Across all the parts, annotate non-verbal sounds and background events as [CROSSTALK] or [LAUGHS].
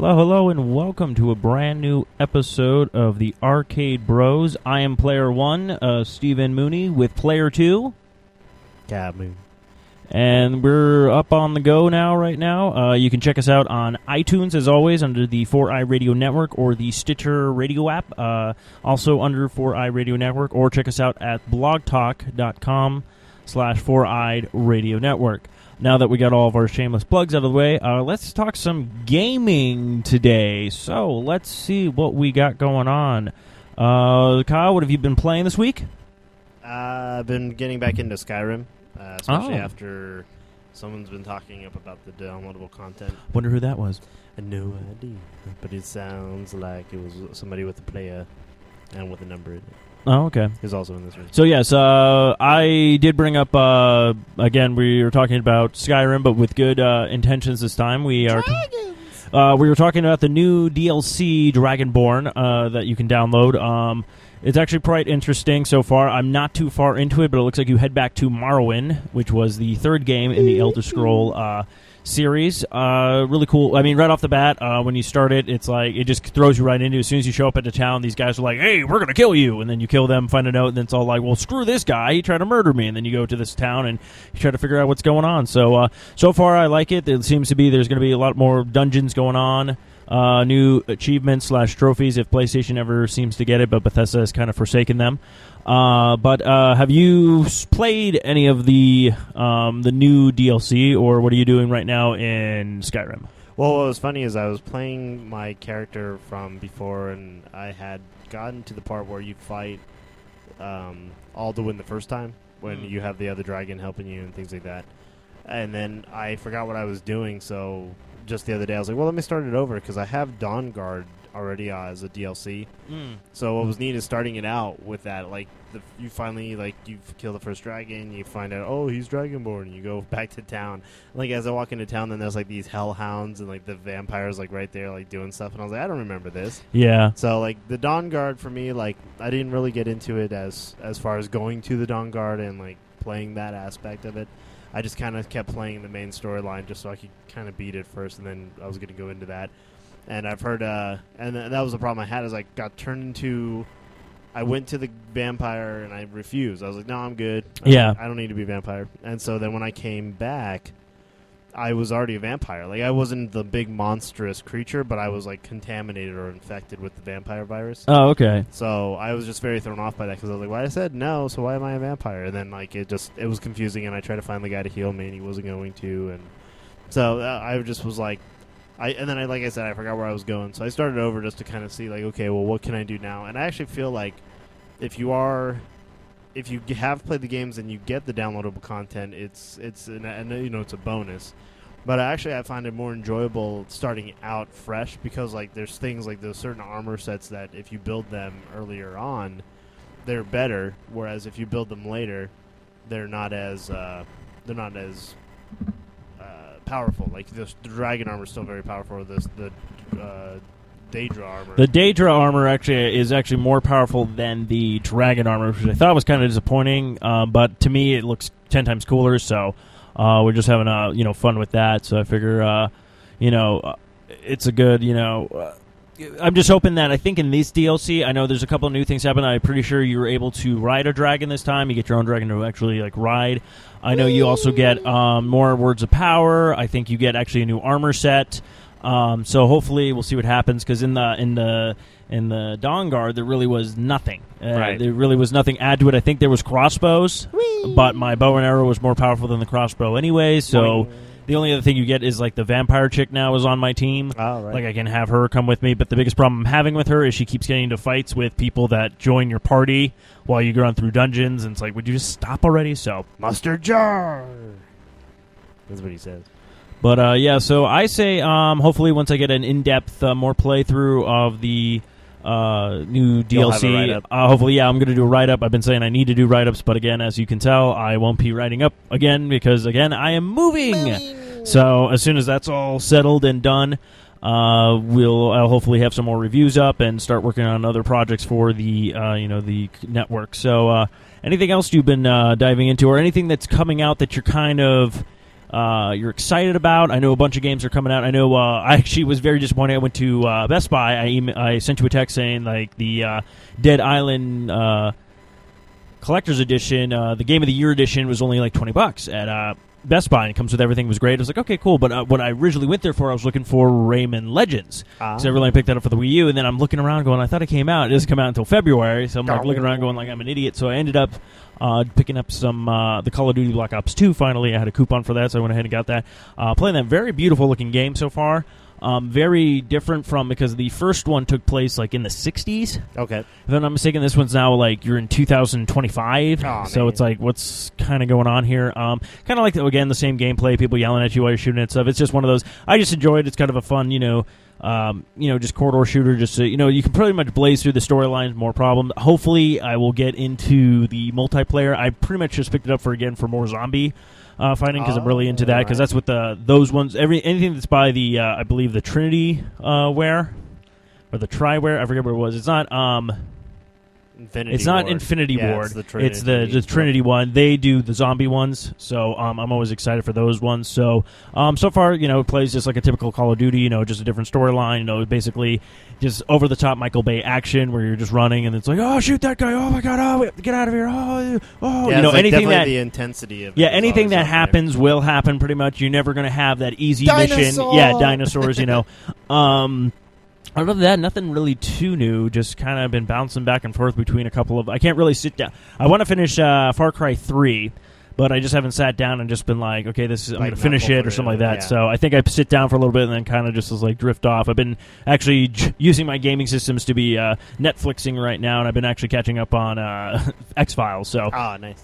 Hello, hello, and welcome to a brand new episode of the Arcade Bros. I am Player One, uh, Stephen Mooney, with Player Two, Gabu. and we're up on the go now. Right now, uh, you can check us out on iTunes as always under the 4i Radio Network or the Stitcher Radio app, uh, also under 4i Radio Network, or check us out at blogtalk.com slash 4i Radio Network. Now that we got all of our shameless plugs out of the way, uh, let's talk some gaming today. So let's see what we got going on. Uh, Kyle, what have you been playing this week? Uh, I've been getting back into Skyrim, uh, especially Oh. after someone's been talking up about the downloadable content. Wonder who that was. I had no idea, but it sounds like it was somebody with a player and with a number in it. Oh, okay. He's also in this room. So yes, uh, I did bring up uh, again. We were talking about Skyrim, but with good uh, intentions this time. We are. Uh, we were talking about the new DLC Dragonborn uh, that you can download. Um, it's actually quite interesting so far. I'm not too far into it, but it looks like you head back to Morrowind, which was the third game in the Elder Scroll uh, series. Uh, really cool. I mean, right off the bat, uh, when you start it, it's like it just throws you right into. As soon as you show up at the town, these guys are like, "Hey, we're gonna kill you," and then you kill them, find a note, and then it's all like, "Well, screw this guy. He tried to murder me." And then you go to this town and you try to figure out what's going on. So, uh, so far, I like it. It seems to be there's going to be a lot more dungeons going on. Uh, new achievements slash trophies if PlayStation ever seems to get it, but Bethesda has kind of forsaken them. Uh, but uh, have you played any of the um, the new DLC, or what are you doing right now in Skyrim? Well, what was funny is I was playing my character from before, and I had gotten to the part where you fight um, Alduin the first time, when Hmm. you have the other dragon helping you and things like that. And then I forgot what I was doing, so just the other day I was like, well, let me start it over because I have Dawnguard already uh, as a DLC. So what was neat is starting it out with that. Like the, you finally like you kill the first dragon, you find out oh he's dragonborn, and you go [LAUGHS] back to town. Like as I walk into town, then there's like these hellhounds and like the vampires like right there like doing stuff, and I was like I don't remember this. Yeah, So like the Dawnguard for me, like I didn't really get into it as as far as going to the Dawnguard and like playing that aspect of it. I just kind of kept playing the main storyline just so I could kind of beat it first, and then I was going to go into that. And I've heard, uh, and th- that was the problem I had is I got turned into. I went to the vampire and I refused. I was like, no, I'm good. I Yeah. I don't need to be a vampire. And so then when I came back, I was already a vampire. Like I wasn't the big monstrous creature, but I was like contaminated or infected with the vampire virus. Oh, okay. So I was just very thrown off by that because I was like, "Why I said no? So why am I a vampire?" And then like it just it was confusing, and I tried to find the guy to heal me, and he wasn't going to, and so uh, I just was like, I and then I like I said I forgot where I was going, so I started over just to kind of see like, okay, well, what can I do now? And I actually feel like if you are if you have played the games and you get the downloadable content, it's it's an, and you know it's a bonus. But actually, I find it more enjoyable starting out fresh because like there's things like there's certain armor sets that if you build them earlier on, they're better. Whereas if you build them later, they're not as uh, they're not as uh, powerful. Like the, the dragon armor is still very powerful. This the uh, Daedra armor. The Daedra armor actually is actually more powerful than the Dragon armor, which I thought was kind of disappointing. Um, but to me, it looks ten times cooler. So uh, we're just having uh, you know fun with that. So I figure, uh, you know, uh, it's a good you know. Uh, I'm just hoping that I think in this DLC, I know there's a couple of new things happen. I'm pretty sure you're able to ride a dragon this time. You get your own dragon to actually like ride. I know you also get um, more words of power. I think you get actually a new armor set. Um, so hopefully we'll see what happens because in the in the in the Dawnguard there really was nothing. Uh, Right. There really was nothing add to it. I think there was crossbows, but my bow and arrow was more powerful than the crossbow anyway. So the only other thing you get is like the vampire chick now is on my team. oh, right. Like I can have her come with me, but the biggest problem I'm having with her is she keeps getting into fights with people that join your party while you run through dungeons, and it's like, would you just stop already? So mustard jar. That's what he says. But uh, yeah, so I say um, hopefully once I get an in-depth, uh, more playthrough of the uh, new You'll have a DLC, uh, hopefully, yeah, I'm going to do a write-up. I've been saying I need to do write-ups, but again, as you can tell, I won't be writing up again because again, I am moving. So as soon as that's all settled and done, uh, we'll I'll hopefully have some more reviews up and start working on other projects for the uh, you know the network. So uh, anything else you've been uh, diving into, or anything that's coming out that you're kind of uh, you're excited about. I know a bunch of games are coming out. I know uh, I actually was very disappointed. I went to uh, Best Buy. I email, I sent you a text saying like the uh, Dead Island uh, Collector's Edition, uh, the Game of the Year edition, was only like twenty bucks at uh, Best Buy. And it comes with everything. It was great. I was like, okay, cool. But uh, what I originally went there for, I was looking for Rayman Legends. Ah. So I really picked that up for the Wii U, and then I'm looking around going, I thought it came out. It doesn't come out until February, so I'm like looking around going like I'm an idiot. So I ended up uh, picking up some uh, the Call of Duty Black Ops 2. Finally, I had a coupon for that, so I went ahead and got that. Uh, playing that very beautiful looking game so far. Um, very different from because the first one took place like in the 60s. Okay. If I'm not mistaken, this one's now like you're in 2025. Aw, so man. it's like what's kind of going on here? Um, kind of like again the same gameplay, people yelling at you while you're shooting at stuff. It's just one of those. I just enjoyed. It's kind of a fun, you know, um, you know, just corridor shooter. Just so, you know, you can pretty much blaze through the storylines, more problem. Hopefully, I will get into the multiplayer. I pretty much just picked it up for again for more zombie. Uh, fighting because I'm really into that because Alright. that's what the those ones every anything that's by the uh, I believe the Trinity uh, ware or the Triware I forget what it was it's not um Infinity. it's not Ward. Infinity Yeah, Ward. It's the It's Trinity. the the Trinity one. They do the zombie ones, so um, I'm always excited for those ones. So um, so far, you know, it plays just like a typical Call of Duty. You know, just a different storyline. You know, basically just over the top Michael Bay action where you're just running and it's like, oh shoot that guy, oh my god, oh get out of here, oh oh, Yeah, you know, it's like anything that. the intensity of yeah, anything that up there. happens will happen pretty much. You're never going to have that easy mission. Yeah, dinosaurs, you know. [LAUGHS] Um, other than that, nothing really too new. Just kind of been bouncing back and forth between a couple of. I can't really sit down. I want to finish uh, Far Cry Three, but I just haven't sat down and just been like, okay, this is I'm going to finish it or something like that. yeah. So I think I sit down for a little bit and then kind of just was like drift off. I've been actually j- using my gaming systems to be uh, Netflixing right now, and I've been actually catching up on uh, [LAUGHS] X Files. So Ah, nice.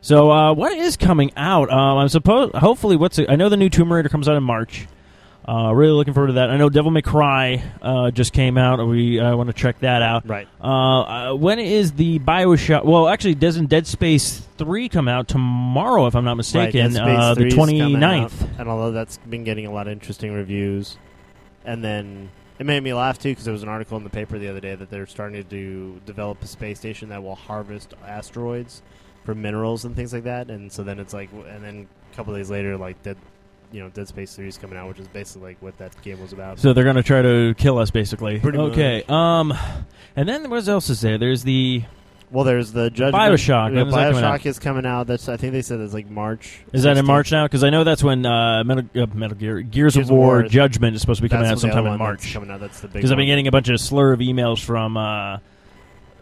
so, uh, what is coming out? Um, I'm supposed. Hopefully, what's it? I know the new Tomb Raider comes out in March. Uh, really looking forward to that. I know Devil May Cry uh, just came out. We uh, want to check that out. Right. Uh, uh, when is the Bioshock? Well, actually, doesn't Dead Space Three come out tomorrow? If I'm not mistaken, right. Uh, the 3 is 29th. out, and although that's been getting a lot of interesting reviews, and then it made me laugh too because there was an article in the paper the other day that they're starting to do, develop a space station that will harvest asteroids for minerals and things like that. And so then it's like, and then a couple days later, like Dead, you know, Dead Space Three is coming out, which is basically like what that game was about. So they're going to try to kill us, basically. Pretty okay. Um, and then what else is there? There's the. well, there's the Judgment. Bioshock, Yeah, when is that coming out? Bioshock is coming out. That's I think they said it's like March. Is that in March now? Because I know that's when uh, Metal, uh, Metal Gear, Gears, of War, Judgment is supposed to be coming out sometime in March. Coming out. That's the big. Because I've been getting a bunch of slur of emails from uh,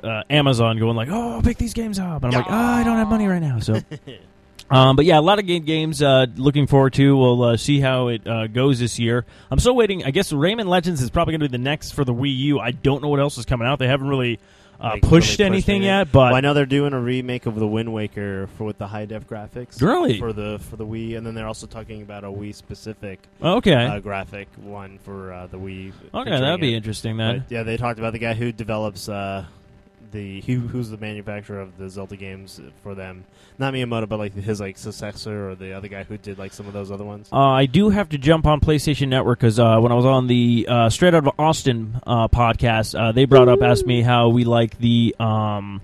uh, Amazon going like, "Oh, pick these games up," and I'm like, "Oh, I don't have money right now." So, [LAUGHS] um, but yeah, a lot of game games. Uh, looking forward to. We'll uh, see how it uh, goes this year. I'm still waiting. I guess Rayman Legends is probably going to be the next for the Wii U. I don't know what else is coming out. They haven't really uh, pushed really anything yet, but Well, I know they're doing a remake of the Wind Waker for with the high def graphics. Really? for the for the Wii, and then they're also talking about a Wii specific okay, uh, graphic one for uh, the Wii. okay, that'd be it. interesting But, then. yeah, they talked about the guy who develops uh, the who, who's the manufacturer of the Zelda games for them. Not Miyamoto, but like his like successor or the other guy who did like some of those other ones. Uh, I do have to jump on PlayStation Network because uh, when I was on the uh, Straight Out of Austin uh, podcast, uh, they brought up, asked me how we like the um,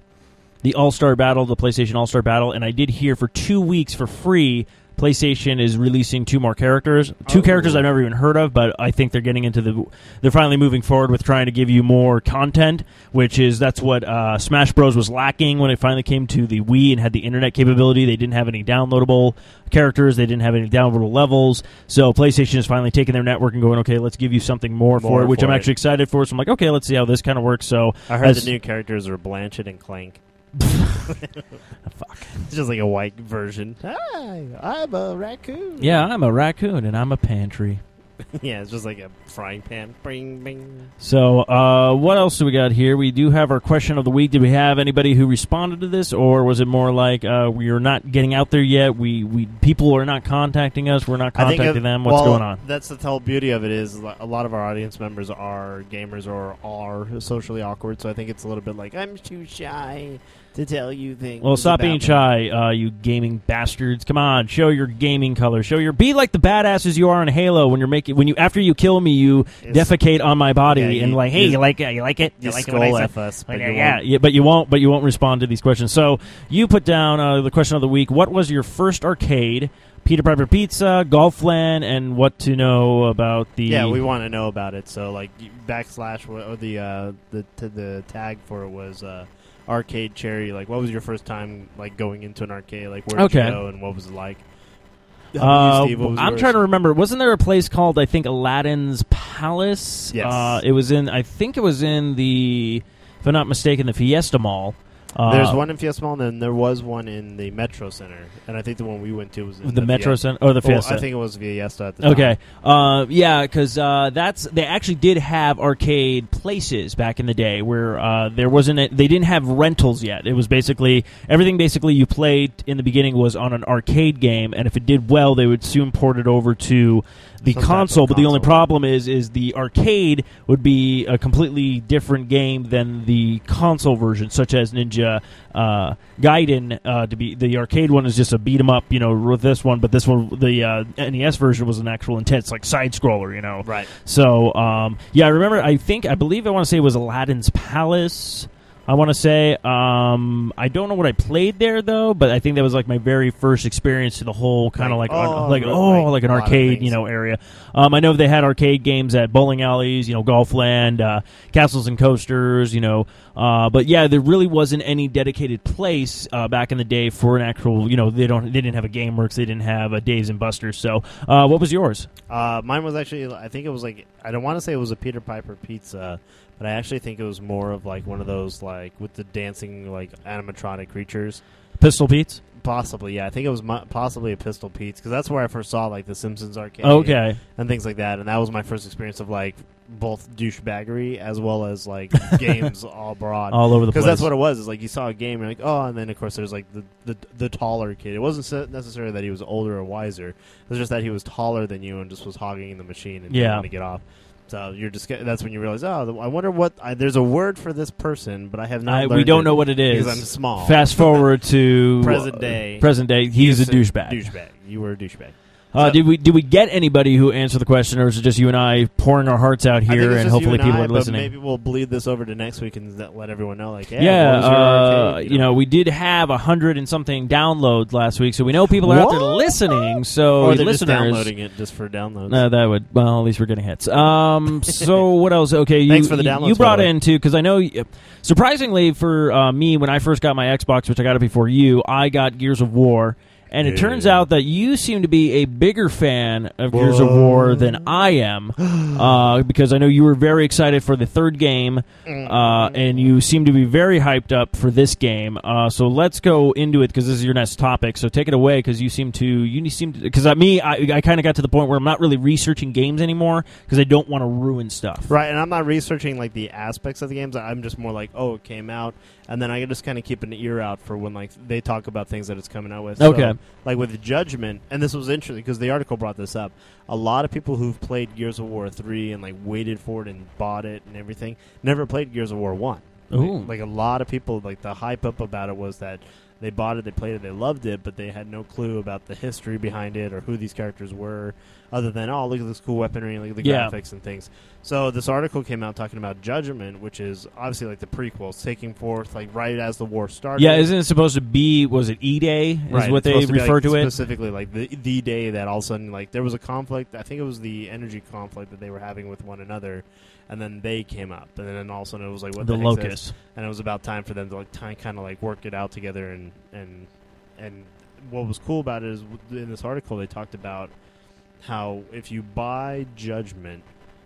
the All Star Battle, the PlayStation All Star Battle, and I did hear for two weeks for free. PlayStation is releasing two more characters, two Oh. characters I've never even heard of, but I think they're getting into the. They're finally moving forward with trying to give you more content, which is that's what uh, Smash Bros was lacking when it finally came to the Wii and had the internet capability. They didn't have any downloadable characters, they didn't have any downloadable levels. So PlayStation is finally taking their network and going, okay, let's give you something more, for it, which for I'm it. actually excited for. So I'm like, okay, let's see how this kind of works. So I heard as- the new characters are Blanchett and Clank. Fuck. It's just like a white version. Hi, I'm a raccoon. Yeah, I'm a raccoon and I'm a pantry. [LAUGHS] yeah, it's just like a frying pan. Bing, bing. So, uh, what else do we got here? We do have our question of the week. Did we have anybody who responded to this, or was it more like uh, we are not getting out there yet? We, we people are not contacting us. We're not contacting of- them. What's well, going on? That's the whole beauty of it is a lot of our audience members are gamers or are socially awkward. So I think it's a little bit like I'm too shy. To tell you things. Well, stop being shy, uh, you gaming bastards. Come on, show your gaming color. Show your be like the badasses you are in Halo when you're making when you after you kill me, you Yes. defecate on my body Yeah, you- and like, hey, you- you like it? You like it? You, You like it what I us, but yeah, you yeah, but you won't. But you won't respond to these questions. So you put down uh, the question of the week. What was your first arcade? Peter Piper Pizza, Golfland, and what to know about the Yeah, we want to know about it. So like backslash or the uh, the the tag for it was uh, arcade cherry. Like, what was your first time like going into an arcade? Like, where did Okay. you go and what was it like? Uh, How about you, Steve? I'm yours? trying to remember. Wasn't there a place called I think Aladdin's Palace? Yes. Uh, it was in. I think it was in the, if I'm not mistaken, the Fiesta Mall. Uh, There's one in Fiesta Mall, and then there was one in the Metro Center, and I think the one we went to was in the, Metro Fiesta. Center or the Well, Fiesta. I think it was Fiesta at the time. Okay. Uh, yeah, because uh, that's they actually did have arcade places back in the day where uh, there wasn't a, they didn't have rentals yet. It was basically everything. Basically, you played in the beginning was on an arcade game, and if it did well, they would soon port it over to the console. But the only problem is is the arcade would be a completely different game than the console version, such as Ninja uh, Gaiden. Uh, to be the arcade one is just a beat 'em up, you know, with this one, but this one the uh, NES version was an actual intense like side scroller, you know. Right. So um, yeah, I remember. I think I believe I want to say it was Aladdin's Palace. I want to say um, I don't know what I played there though, but I think that was like my very first experience to the whole kind of like Like, oh, like oh like an a lot of arcade you know area. Um, I know they had arcade games at bowling alleys, you know, Golfland, uh, Castles and Coasters, you know. Uh, but yeah, there really wasn't any dedicated place uh, back in the day for an actual, you know, they don't they didn't have a GameWorks, they didn't have a Dave and Busters. So, uh, what was yours? Uh, mine was actually, I think it was like, I don't want to say it was a Peter Piper pizza, but I actually think it was more of like one of those like with the dancing like animatronic creatures. Pistol Pete's. Possibly, yeah. I think it was mu- possibly a Pistol Pete's because that's where I first saw like the Simpsons arcade, Okay. and things like that, and that was my first experience of like both douchebaggery as well as like [LAUGHS] games all broad. All over the place. Because that's what it was. Is like you saw a game, you're like, oh, and then of course there's like the, the the taller kid. It wasn't se- necessarily that he was older or wiser. It was just that he was taller than you and just was hogging the machine and Yeah. didn't to get off. So you're just that's when you realize, oh, I wonder what. I, there's a word for this person, but I have not. I, we don't know what it is. because I'm small. Fast forward to [LAUGHS] Present uh, day. present day. He's a Yes, douchebag. Douchebag. You were a douchebag. Uh, did we did we get anybody who answered the question, or is it just you and I pouring our hearts out I think here, it's and just hopefully you people I, are but listening? Maybe we'll bleed this over to next week and let everyone know, like, yeah, yeah, what was your uh, arcade, you know, we did have a hundred and something downloads last week, so we know people are out there What? listening. So or they're just listeners, downloading it just for downloads. No, that would. Well, at least we're getting hits. Um. so [LAUGHS] what else? Okay, you, Thanks for the you- downloads, You brought the way. in too because I know. Surprisingly, for uh, me, when I first got my Xbox, which I got it before you, I got Gears of War. And it turns out that you seem to be a bigger fan of Gears of War than I am, [GASPS] uh, because I know you were very excited for the third game, uh, and you seem to be very hyped up for this game. Uh, so let's go into it because this is your next topic. So take it away because you seem to you seem because me I, I kind of got to the point where I'm not really researching games anymore because I don't want to ruin stuff. Right, and I'm not researching like the aspects of the games. I'm just more like, oh, it came out, and then I just kind of keep an ear out for when like they talk about things that it's coming out with. So, Okay. like with Judgment, and this was interesting because the article brought this up. A lot of people who've played Gears of War three and like waited for it and bought it and everything never played Gears of War one. Like, like a lot of people, like the hype up about it was that they bought it, they played it, they loved it, but they had no clue about the history behind it or who these characters were, other than oh look at this cool weaponry, look at the Yeah. graphics and things. So this article came out talking about Judgment, which is obviously like the prequels, taking forth like right as the war started. Yeah, isn't it supposed to be? Was it E Day? Is Right, what they supposed to refer like, to it? specifically like the the day that all of a sudden like there was a conflict. I think it was the energy conflict that they were having with one another, and then they came up, and then all of a sudden it was like what The the, locust. and it was about time for them to like kind of like work it out together and and and what was cool about it is in this article they talked about how if you buy Judgment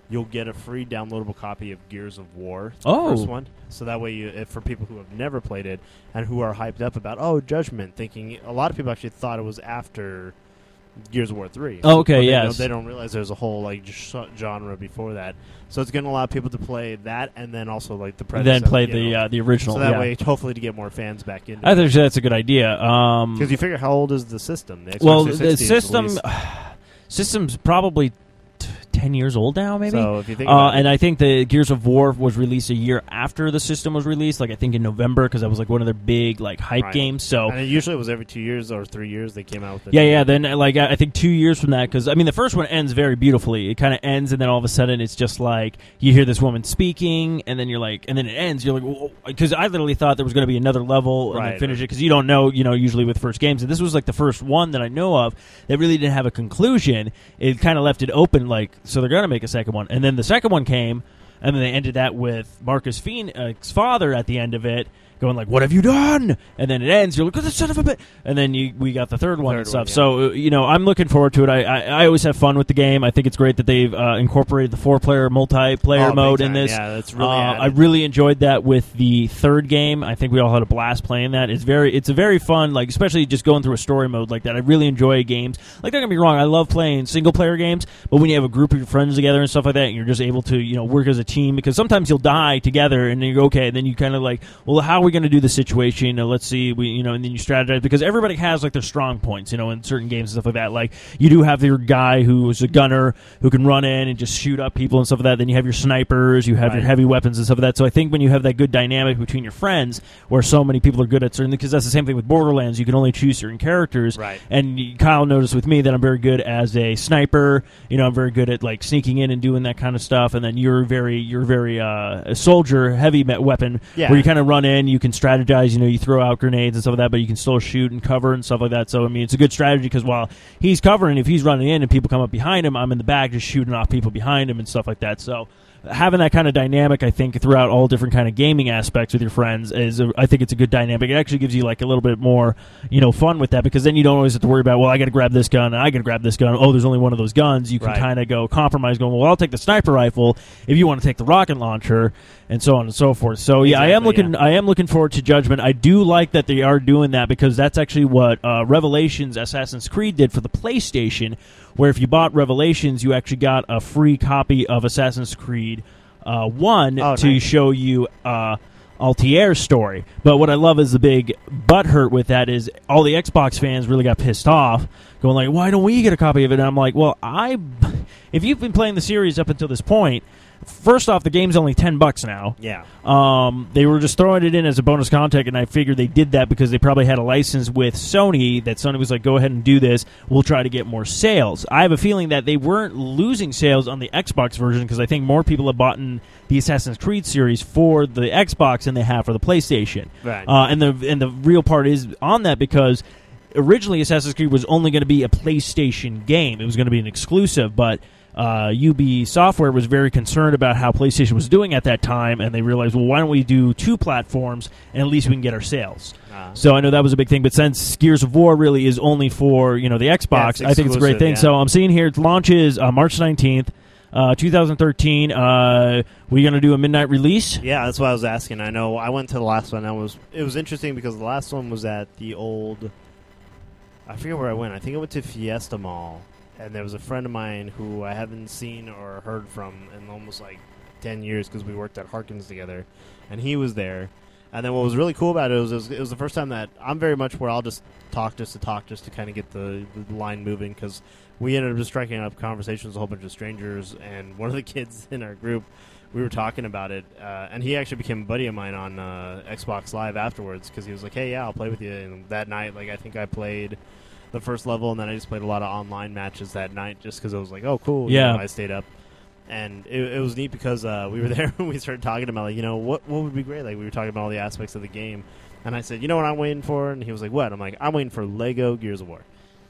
you'll get a free downloadable copy of Gears of War the Oh. first one so that way you if for people who have never played it and who are hyped up about oh Judgment thinking a lot of people actually thought it was after Gears of War 3 Oh, okay, But they don't, they don't realize there's a whole like genre before that so it's going to allow people to play that and then also like the Then play the uh, the original. So that yeah. way, hopefully, to get more fans back in. I it. think that's a good idea. Um, Because you figure, how old is the system? The well, the system [SIGHS] system's probably ten years old now, maybe. So if you think, Uh, and I think the Gears of War was released a year after the system was released, like I think in November, because that was like one of their big like hype Right. games. So and it usually was every two years or three years they came out with. it. yeah, yeah. Then like I think two years from that, because I mean the first one ends very beautifully. It kind of ends, and then all of a sudden it's just like you hear this woman speaking, and then you're like, and then it ends. You're like, because I literally thought there was going to be another level and then Right. finish it because you don't know, you know, usually with first games. And this was like the first one that I know of that really didn't have a conclusion. It kind of left it open, like so they're going to make a second one, and then the second one came, and then they ended that with Marcus Phoenix's uh, father at the end of it. Going like, what have you done? And then it ends. You're like, oh, the son of a bit. And then you, we got the third one Third and stuff. one, yeah. So you know, I'm looking forward to it. I, I, I always have fun with the game. I think it's great that they've uh, incorporated the four player multiplayer Oh, mode in this. Yeah, that's really. Uh. I really enjoyed that with the third game. I think we all had a blast playing that. It's very, it's a very fun, like especially just going through a story mode like that. I really enjoy games. Like don't get me wrong, I love playing single player games, but when you have a group of your friends together and stuff like that, and you're just able to, you know, work as a team because sometimes you'll die together, and then you go okay, and then you kind of like, well, how are we going to do the situation? Uh, let's see, we, you know, and then you strategize because everybody has like their strong points, you know, in certain games and stuff like that. Like you do have your guy who is a gunner who can run in and just shoot up people and stuff like that. Then you have your snipers, you have your heavy weapons and stuff like that. So I think when you have that good dynamic between your friends, where so many people are good at certain, because that's the same thing with Borderlands, you can only choose certain characters. Right. And Kyle noticed with me that I'm very good as a sniper. You know, I'm very good at like sneaking in and doing that kind of stuff. And then you're very, you're very uh, a soldier, heavy weapon, Yeah. where you kind of run in, you can strategize. You know, you throw out grenades and stuff like that, but you can still shoot and cover and stuff like that. So I mean, it's a good strategy because while he's covering, if he's running in and people come up behind him, I'm in the back just shooting off people behind him and stuff like that. So having that kind of dynamic, I think, throughout all different kind of gaming aspects with your friends is, a, I think, it's a good dynamic. It actually gives you like a little bit more, you know, fun with that because then you don't always have to worry about, well, I got to grab this gun and I got to grab this gun. Oh, there's only one of those guns. You can Right. kind of go compromise, going, well, I'll take the sniper rifle if you want to take the rocket launcher, and so on and so forth. So yeah, I am looking, I am looking forward to Judgment. I do like that they are doing that because that's actually what uh, Revelations Assassin's Creed did for the PlayStation, where if you bought Revelations, you actually got a free copy of Assassin's Creed uh, One Oh, to nice. show you. Uh, Altair's story, but what I love is the big butt hurt with that is all the Xbox fans really got pissed off, going like, "Why don't we get a copy of it?" And I'm like, "Well, I, if you've been playing the series up until this point, first off, the game's only ten bucks now. Yeah. Um, they were just throwing it in as a bonus content, and I figured they did that because they probably had a license with Sony. That Sony was like, "Go ahead and do this. We'll try to get more sales." I have a feeling that they weren't losing sales on the Xbox version because I think more people have bought in the Assassin's Creed series for the Xbox than they have for the PlayStation. Right. Uh, and the and the real part is on that because originally Assassin's Creed was only going to be a PlayStation game. It was going to be an exclusive, but uh, Ubi Software was very concerned about how PlayStation was doing at that time, and they realized, well, why don't we do two platforms, and at least we can get our sales. Uh, So I know that was a big thing, but since Gears of War really is only for you know the Xbox, Yeah, I think it's a great thing. yeah. So I'm seeing here it launches uh, March 19th. Uh, 2013. Uh, we gonna do a midnight release? yeah, that's what I was asking. I know I went to the last one. I was it was interesting because the last one was at the old. I forget where I went. I think I went to Fiesta Mall, and there was a friend of mine who I haven't seen or heard from in almost like ten years because we worked at Harkins together, and he was there. And then what was really cool about it was it was, it was the first time that I'm very much where I'll just talk just to talk just to kind of get the, the line moving because we ended up just striking up conversations with a whole bunch of strangers and one of the [LAUGHS] kids in our group we were talking about it uh, and he actually became a buddy of mine on uh, Xbox Live afterwards because he was like hey yeah I'll play with you and that night like I think I played the first level and then I just played a lot of online matches that night just because I was like oh cool you Yeah. know, I stayed up. And it, it was neat because uh, we were [LAUGHS] there and we started talking about like you know what what would be great? Like we were talking about all the aspects of the game. And I said you know what I'm waiting for? And he was like what? I'm like I'm waiting for Lego Gears of War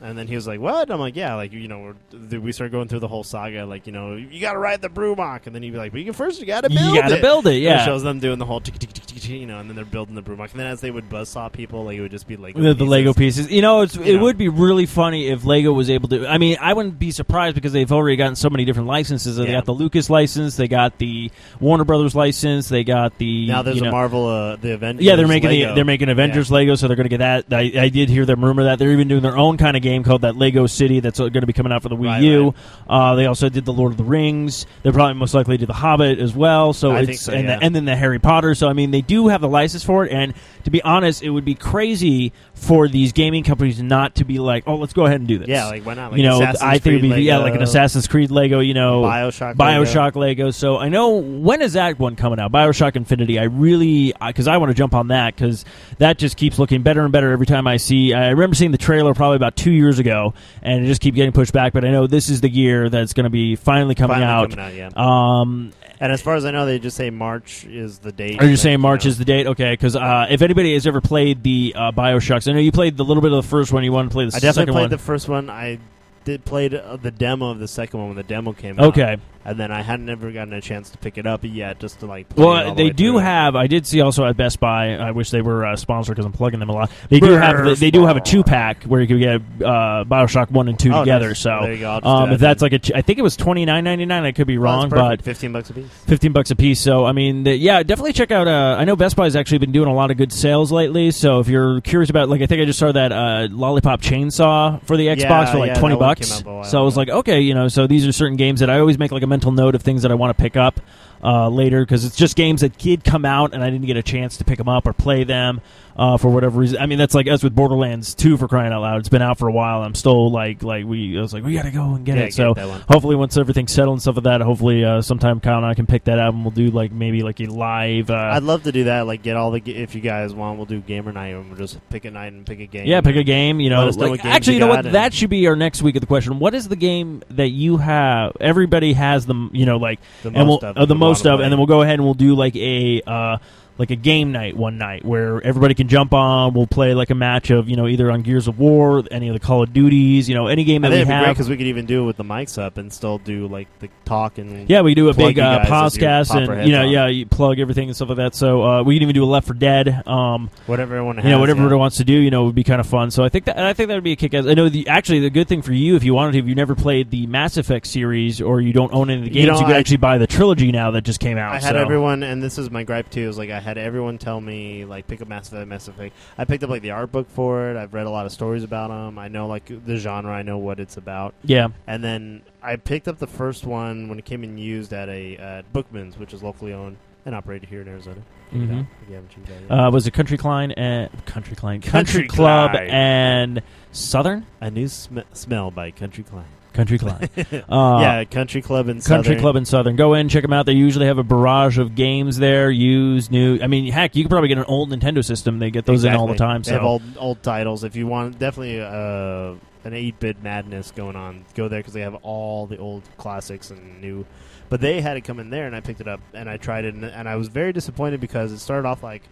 and then he was like what I'm like yeah like you know we're, we started going through the whole saga like you know you got to ride the Brumak and then he'd be like but you first you got to build it. you gotta build it, and yeah. it shows them doing the whole tick, tick, tick, tick, tick, you know and then they're building the Brumak and then as they would buzzsaw people like it would just be like the, the. Lego pieces. You know, it's, it know. would be really funny if Lego was able to. I mean, I wouldn't be surprised because they've already gotten so many different licenses. They Yeah. got the Lucas license, they got the Warner Brothers license, they got the now there's you a Marvel uh, the Avengers Yeah, they're making the, they're making Avengers Lego, so they're going to get that. I, I did hear them rumor that they're even doing their own kind of game called that Lego City that's going to be coming out for the Wii Right, U. right. Uh, they also did the Lord of the Rings. They're probably most likely to do the Hobbit as well. So I it's think so, and, yeah. the, and then the Harry Potter. So I mean, they do have the license for it. And to be honest, it would be crazy for these gaming companies not to be like, oh, let's go ahead and do this. Yeah, like why not? Like you know, Assassin's I think Creed it'd be yeah, like an Assassin's Creed Lego. You know, Bioshock, Bioshock Lego. So I know when is that one coming out? Bioshock Infinity. I really because I want to jump on that because that just keeps looking better and better every time I see. I remember seeing the trailer probably about two years ago, and it just keep getting pushed back. But I know this is the year that's going to be finally coming Finally out. coming out, yeah. Um, and as far as I know, they just say March is the date. are you that, saying March know, is the date? Okay, because uh, if anybody has ever played the uh, Bioshocks, I know you played the little bit of the first one. You want to play the second one? I definitely second played one. the first one. I did played uh, the demo of the second one when the demo came out. okay. And then I hadn't ever gotten a chance to pick it up yet, just to like. Play it all Well, the they way do through. have. I did see also at Best Buy. I wish they were uh, sponsored because I'm plugging them a lot. They do have. Best They do have a two pack where you can get uh, Bioshock one and two Oh, together. nice. So there you go. I'll just do um, if that's then. like a, I think it was twenty nine ninety nine. I could be wrong, but fifteen bucks a piece. 15 bucks a piece. So, I mean, the, yeah, definitely check out. Uh, I know Best Buy's actually been doing a lot of good sales lately. So, if you're curious about, like, I think I just saw that uh, Lollipop Chainsaw for the Xbox Yeah, for like yeah, 20 that bucks. came out a while So, I was like, okay, you know, so these are certain games that I always make like a mental note of things that I want to pick up uh, later because it's just games that did come out and I didn't get a chance to pick them up or play them uh, for whatever reason. I mean, that's like us with Borderlands 2 for crying out loud. It's been out for a while. I'm still like, like we, I was like, we got to go and get Yeah, it. get so, hopefully once everything's settled and stuff like that hopefully uh, sometime kyle and i can pick that up and we'll do like maybe like a live uh, I'd love to do that. Like, get all the. If you guys want, we'll do gamer night, and we'll just pick a night and pick a game. yeah pick a game you know know like- games actually you you know what that should be our next week of the question what is the game that you have everybody has them you know like The and we'll most of uh, the we most of and then we'll go ahead and we'll do like a uh like a game night one night where everybody can jump on. We'll play like a match of you know either on Gears of War, any of the Call of Duties, you know any game that we it'd be great have. because we could even do it with the mics up and still do like the talk and Yeah, we do a big uh, you podcast, and you know, on. yeah, you plug everything and stuff like that. So uh, we can even do a Left 4 Dead. Um, whatever everyone has. you know, whatever yeah. everyone wants to do, you know, would be kind of fun. So I think that I think that would be a kick ass. I know the actually the good thing for you if you wanted to, if you never played the Mass Effect series or you don't own any of the games, you, know, could I- actually buy the trilogy now that just came out. I had so. everyone, and this is my gripe too. Is like I had everyone tell me like pick up Mass Effect, Mass Effect. I picked up like the art book for it. I've read a lot of stories about them. I know like the genre. I know what it's about. Yeah, And then I picked up the first one when it came in used at a at Bookman's, which is locally owned and operated here in Arizona. Check it Mhm. you haven't checked it out uh, was it Country Klein and Country Klein, Country Country Club Klein. and Southern a new sm- smell by Country Klein. Country Klein. [LAUGHS] Uh, yeah, Country Club and Country Club in Southern. Go in, check them out. They usually have a barrage of games there, used, new. I mean, heck, you could probably get an old Nintendo system. They get those in all the time. They have So old old titles. If you want, definitely uh, an eight bit madness going on. Go there because they have all the old classics and new. But they had it come in there, and I picked it up and I tried it, and, and I was very disappointed because it started off like,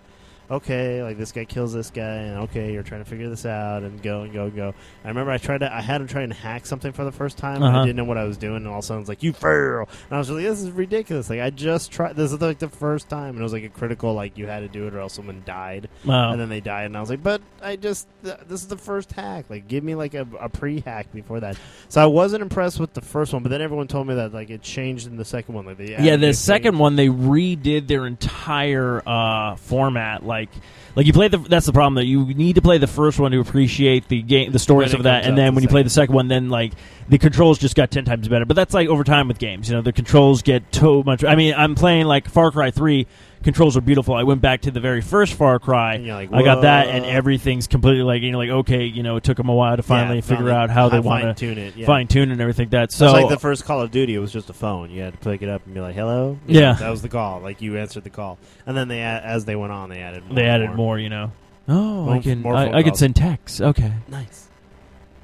okay, like this guy kills this guy, and okay, you're trying to figure this out, and go and go and go. I remember I tried to, I had him try and hack something for the first time. and Uh-huh. I didn't know what I was doing, and all of a sudden it's like you fail, and I was like, this is ridiculous. Like I just tried. This is like the first time, and it was like a critical, like you had to do it or else someone died uh, and then they died and i was like but i just th- this is the first hack like give me like a, a pre-hack before that so i wasn't impressed with the first one but then everyone told me that like it changed in the second one like they yeah, the second one they redid their entire uh, format. Like, like like you play the. That's the problem. That you need to play the first one to appreciate the game, the stories of that, and then the when you play the second one, then like the controls just got ten times better. But that's like over time with games. You know, the controls get too much. I mean, I'm playing like Far Cry Three. Controls are beautiful. I went back to the very first Far Cry. Like, I got that, and everything's completely like you know, like okay, you know, it took them a while to finally Yeah, figure out how they want to fine-tune it yeah. fine tune and everything. That so so like the first Call of Duty, it was just a phone. You had to pick it up and be like, "Hello." You Yeah. know, that was the call. Like you answered the call, and then they, as they went on, they added. More they added more. more. You know. Oh, More- I can I, I can send texts. Okay. Nice.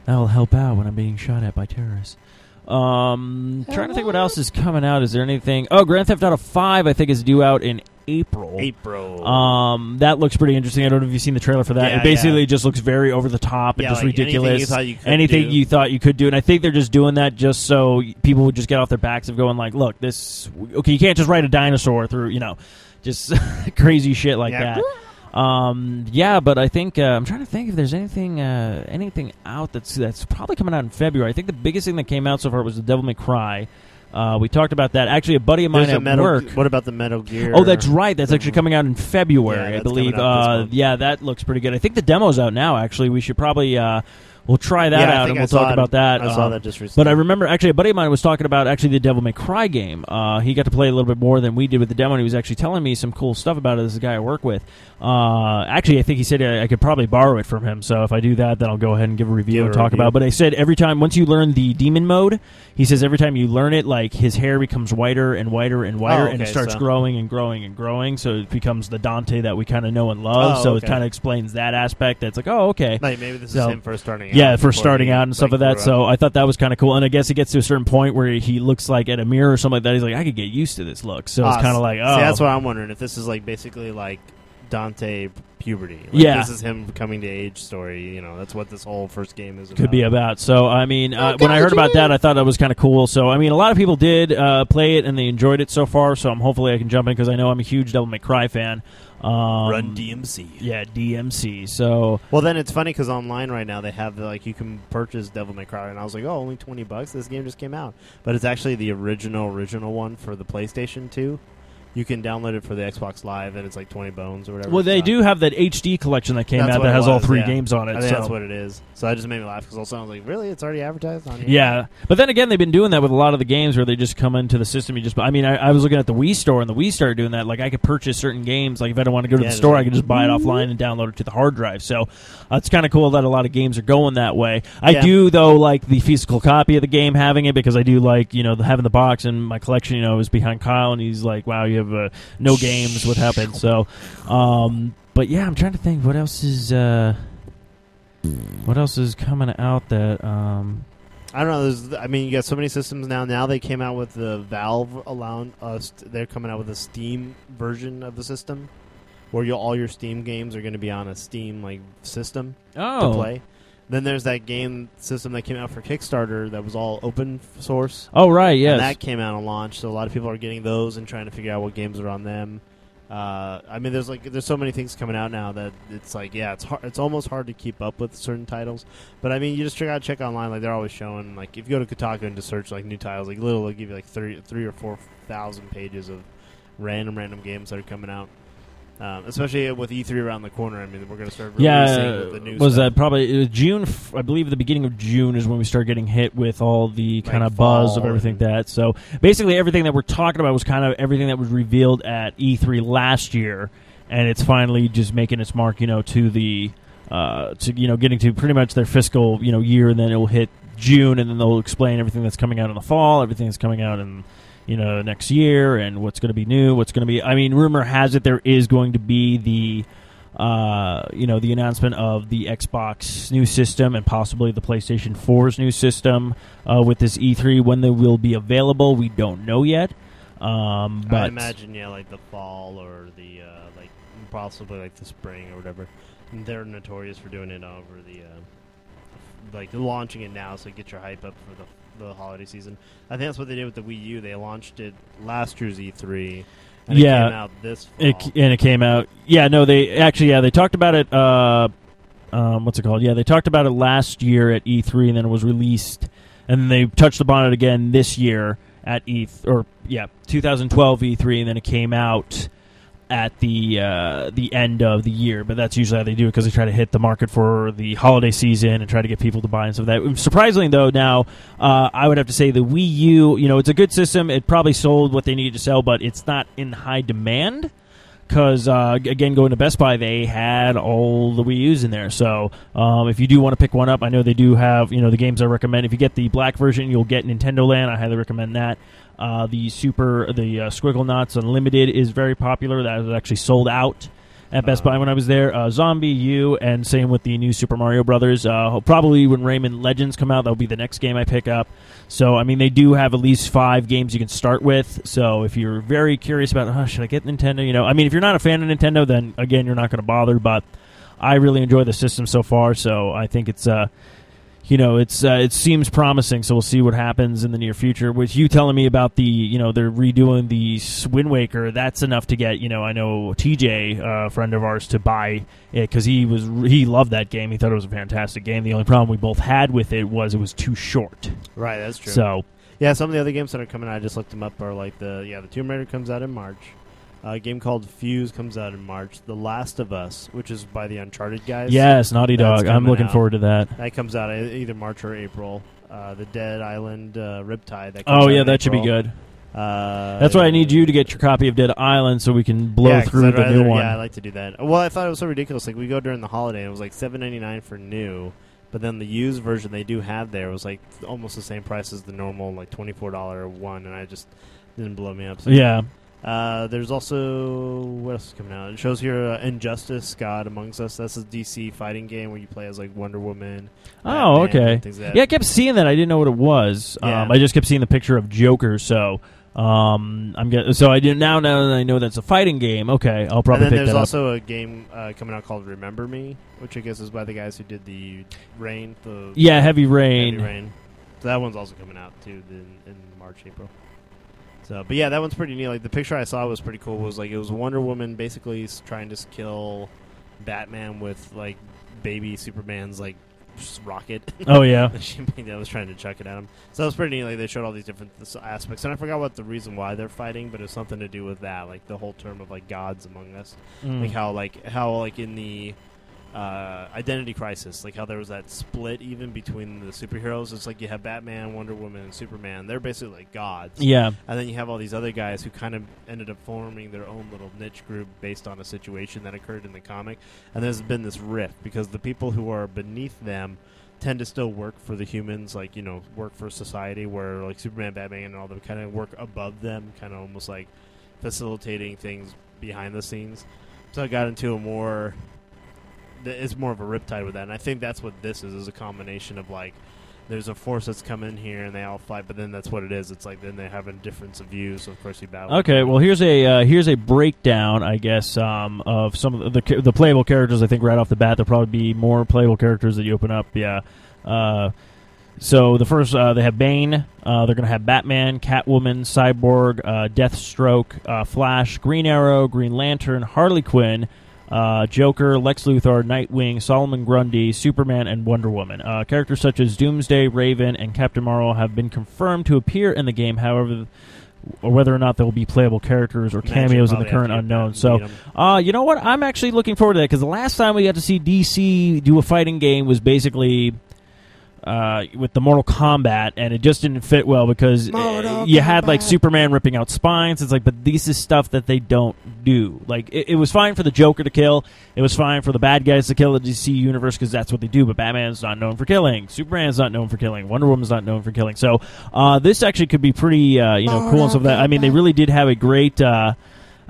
That'll help out when I'm being shot at by terrorists. Um, trying to think what else is coming out. Is there anything? Oh, Grand Theft Auto Five, I think, is due out in April. April. Um, that looks pretty interesting. I don't know if you've seen the trailer for that. Yeah, it basically yeah. just looks very over the top and Yeah, just like anything ridiculous. you thought you Anything you thought you could do, and I think they're just doing that just so people would just get off their backs of going like, "Look, this okay. You can't just ride a dinosaur through, you know, just [LAUGHS] crazy shit like that." Um, yeah, but I think uh, I'm trying to think if there's anything uh, anything out that's that's probably coming out in February. I think the biggest thing that came out so far was the Devil May Cry. Uh, we talked about that. Actually, a buddy of mine There's at Metal, work. What about the Metal Gear? Oh, that's right. That's actually coming out in February, Yeah, I believe. coming out this Uh, yeah, that looks pretty good. I think the demo's out now. Actually, we should probably uh, we'll try that Yeah, out and we'll talk it- about that. I saw Um, that just recently. But I remember actually a buddy of mine was talking about actually the Devil May Cry game. Uh, he got to play a little bit more than we did with the demo. and He was actually telling me some cool stuff about it. This is a guy I work with. Uh, actually, I think he said I, I could probably borrow it from him. So if I do that, then I'll go ahead and give a review Give and a talk review. about. it. But I said every time once you learn the demon mode, he says every time you learn it, like his hair becomes whiter and whiter and whiter, Oh, and it starts so- growing and growing and growing. So it becomes the Dante that we kind of know and love. Oh, so okay. it kind of explains that aspect. That's like, oh, okay. like maybe this So- is him first starting. out Yeah, for starting out and stuff like, like that. grew So. I thought that was kind of cool. And I guess he gets to a certain point where he looks like at a mirror or something like that. He's like, I could get used to this look. So it's Ah, kind of like, oh, See, that's what I'm wondering if this is like basically like Dante puberty. Like, Yeah. this is him coming to age story. You know, that's what this whole first game is. could be about. about. So I mean, uh, when I heard about that, I thought that was kind of cool. So I mean, a lot of people did uh, play it and they enjoyed it so far. So I'm hopefully I can jump in because I know I'm a huge Devil May Cry fan. Um, Run DMC. Yeah, DMC. So Well, then it's funny because online right now they have like you can purchase Devil May Cry, and I was like, oh, only twenty bucks. This game just came out, but it's actually the original original one for the PlayStation Two. You can download it for the Xbox Live, and it's like twenty bones or whatever. well, they do have that HD collection that came That's out what that it has all was, three yeah. games on it. I think so. that's what it is. So that just made me laugh because also I was like, really, it's already advertised on here. Yeah, but then again, they've been doing that with a lot of the games where they just come into the system. You just, I mean, I, I was looking at the Wii store, and the Wii started doing that. Like, I could purchase certain games. Like, if I don't want to go to Yeah, the store, like- I could just buy it offline and download it to the hard drive. So uh, it's kind of cool that a lot of games are going that way. I Yeah. do though like the physical copy of the game having it because I do like you know the, having the box and my collection. You know, is behind Kyle, and he's like, "Wow, you have uh, no games. What happened?" So, um, but yeah, I'm trying to think what else is. Uh, what else is coming out that um, I don't know. There's, I mean, you got so many systems now. Now they came out with the Valve allowing us. They're coming out with a Steam version of the system, where you all your Steam games are going to be on a Steam like system oh to play. Then there's that game system that came out for Kickstarter that was all open source. Oh right, yes. And that came out on launch, so a lot of people are getting those and trying to figure out what games are on them. Uh, I mean, there's like there's so many things coming out now that it's like yeah, it's hard, it's almost hard to keep up with certain titles. But I mean, you just check out check online, like they're always showing like if you go to Kotaku and just search like new titles, like little they'll give you like three three or four thousand pages of random random games that are coming out. Um, especially with E3 around the corner, I mean, we're going to start releasing yeah, the new was stuff. that probably it was June? f- I believe the beginning of June is when we start getting hit with all the kind Like of buzz of everything that. So basically, everything that we're talking about was kind of everything that was revealed at E3 last year, and it's finally just making its mark, you know, to the uh, to you know getting to pretty much their fiscal you know year, and then it will hit June, and then they'll explain everything that's coming out in the fall, everything that's coming out in you know next year, and what's going to be new, what's going to be. I mean, rumor has it there is going to be the uh, you know, the announcement of the Xbox new system and possibly the PlayStation 4's new system uh, with this E3. When they will be available, we don't know yet. Um, but I imagine, yeah, like the fall or the uh, like possibly like the spring or whatever. They're notorious for doing it over the uh, like launching it now, so get your hype up for the the holiday season. I think that's what they did with the Wii U. They launched it last year's E3, and Yeah. it came out this fall. it, and it came out. Yeah, no, they actually, yeah, they talked about it. Uh, um, what's it called? Yeah, they talked about it last year at E3, and then it was released, and then they touched upon it again this year at E or yeah, 2012 E3, and then it came out at the uh, the end of the year. But that's usually how they do it because they try to hit the market for the holiday season and try to get people to buy and stuff like that. Surprisingly, though, now uh, I would have to say the Wii U. You know, it's a good system. It probably sold what they needed to sell, but it's not in high demand because uh, again, going to Best Buy, they had all the Wii U's in there. So um, if you do want to pick one up, I know they do have you know the games I recommend. If you get the black version, you'll get Nintendo Land. I highly recommend that. Uh, the Super, the uh, Scribblenauts Unlimited is very popular. That was actually sold out at Best Buy when I was there. Uh, ZombiU, and same with the new Super Mario Brothers. Uh, probably when Rayman Legends come out, that'll be the next game I pick up. So I mean, they do have at least five games you can start with. So if you're very curious about, oh, should I get Nintendo? You know, I mean, if you're not a fan of Nintendo, then again, you're not going to bother. But I really enjoy the system so far. So I think it's uh, you know, it's uh, it seems promising. So we'll see what happens in the near future. With you telling me about the, you know, they're redoing the Wind Waker, that's enough to get, you know, I know TJ, a uh, friend of ours, to buy it because he was he loved that game. He thought it was a fantastic game. The only problem we both had with it was it was too short. right, that's true. So yeah, some of the other games that are coming out, I just looked them up. Are like the yeah, the Tomb Raider comes out in March. A game called Fuse comes out in March. The Last of Us, which is by the Uncharted guys. Yes, Naughty Dog. I'm looking out. forward to that. That comes out either March or April. Uh, the Dead Island uh, Riptide. That comes Oh yeah, that should be good. Uh, That's why I need you to get your copy of Dead Island so we can blow yeah, through the new one. Yeah, I like to do that. Well, I thought it was so ridiculous. Like we go during the holiday, and it was like seven ninety nine for new, but then the used version they do have there was like almost the same price as the normal, like twenty four dollar one, and I just didn't blow me up. So yeah. Uh, there's also what else is coming out? It shows here uh, Injustice: God Amongst Us. That's a DC fighting game where you play as like Wonder Woman. Oh, Batman, okay. like. Yeah, I kept seeing that. I didn't know what it was. Yeah. Um, I just kept seeing the picture of Joker. So um, I'm get, so I didn't now. Now that I know that's a fighting game. Okay, I'll probably and then there's also a game uh, coming out called Remember Me, which I guess is by the guys who did the Rain. The. Yeah, Heavy Rain. Heavy Rain. So that one's also coming out too in, in March, April. So, but yeah, that one's pretty neat. Like the picture I saw was pretty cool. It was like it was Wonder Woman basically trying to kill Batman with like baby Superman's like rocket. Oh yeah. [LAUGHS] she that was trying to chuck it at him. So it was pretty neat. Like they showed all these different aspects, and I forgot what the reason why they're fighting, but it's something to do with that, like the whole term of like gods among us, Mm. like how like how like in the uh, Identity Crisis, like how there was that split even between the superheroes. It's like you have Batman, Wonder Woman, and Superman. They're basically like gods. Yeah. And then you have all these other guys who kind of ended up forming their own little niche group based on a situation that occurred in the comic. And there's been this rift because the people who are beneath them tend to still work for the humans, like, you know, work for society, where like Superman, Batman, and all them kind of work above them, kind of almost like facilitating things behind the scenes. So I got into a more. It's more of a riptide with that, and I think that's what this is: is a combination of like there's a force that's come in here and they all fight, but then that's what it is. It's like then they have a difference of views. So of course you battle. Okay, well here's a uh, here's a breakdown, I guess, um, of some of the the, the playable characters. I think right off the bat there'll probably be more playable characters that you open up. Yeah. Uh, so the first uh, they have Bane. Uh, they're going to have Batman, Catwoman, Cyborg, uh, Deathstroke, uh, Flash, Green Arrow, Green Lantern, Harley Quinn. Uh, Joker, Lex Luthor, Nightwing, Solomon Grundy, Superman, and Wonder Woman. Uh, characters such as Doomsday, Raven, and Captain Marvel have been confirmed to appear in the game. However, or whether or not there will be playable characters or cameos in the current unknown. So, uh, you know what? I'm actually looking forward to that because the last time we got to see DC do a fighting game was basically uh, with the Mortal Kombat, and it just didn't fit well because Mortal you had like Kombat. Superman ripping out spines. It's like, but this is stuff that they don't do. Like, it, it was fine for the Joker to kill. It was fine for the bad guys to kill the DC universe because that's what they do. But Batman's not known for killing. Superman's not known for killing. Wonder Woman's not known for killing. So, uh, this actually could be pretty, uh, you know, cool and stuff. That I mean, they really did have a great. Uh,